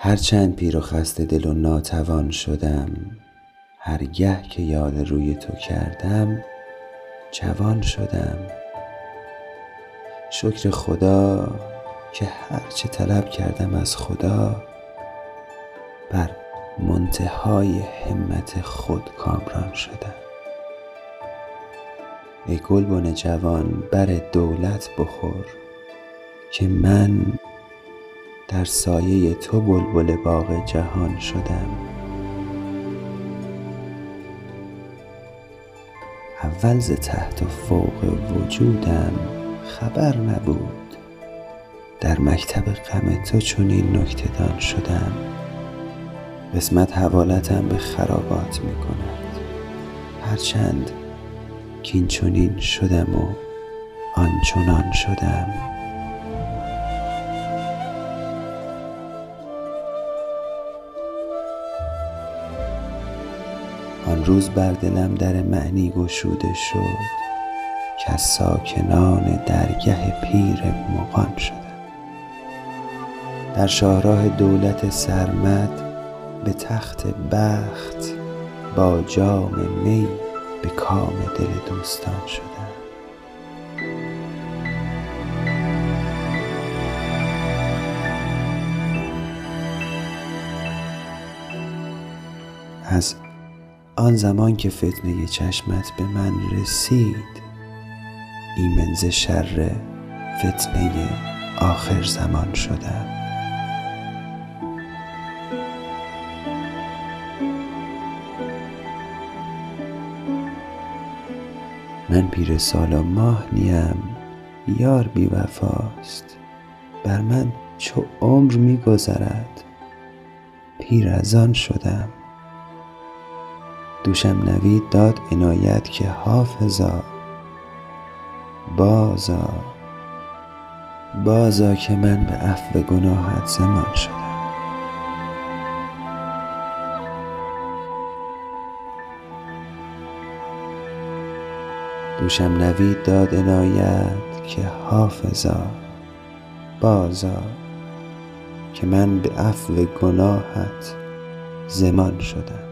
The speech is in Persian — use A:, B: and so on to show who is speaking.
A: هرچند پیر و خسته دل و ناتوان شدم هرگه که یاد روی تو کردم جوان شدم. شکر خدا که هرچه طلب کردم از خدا بر منتهای همت خود کامران شدم. ای گلبن جوان بر دولت بخور که من در سایه تو بلبل باغ جهان شدم. اول ز تحت و فوق وجودم خبر نبود. در مکتب غم تو چنین نکته دان شدم. قسمت حوالتم به خرابات می کند. هرچند کین چنین شدم و آنچنان شدم. آن روز بر دلم در معنی گشوده شد کز ساکنان درگه پیر مغان شدم. در شاهراه دولت سرمد به تخت بخت با جام می به کام دل دوستان شدم. از آن زمان که فتنه چشمت به من رسید ایمن ز شر فتنه آخر زمان شدم من پیر سال و ماه نیم یار بی وفاست. بر من چو عمر می گذرد پیر از آن شدم. دوشم نوید داد عنایت که حافظا. بازآ بازآ که من به عفو گناهت ضمان شدم. دوشم نوید داد عنایت که حافظا. بازآ که من به عفو گناهت ضمان شدم.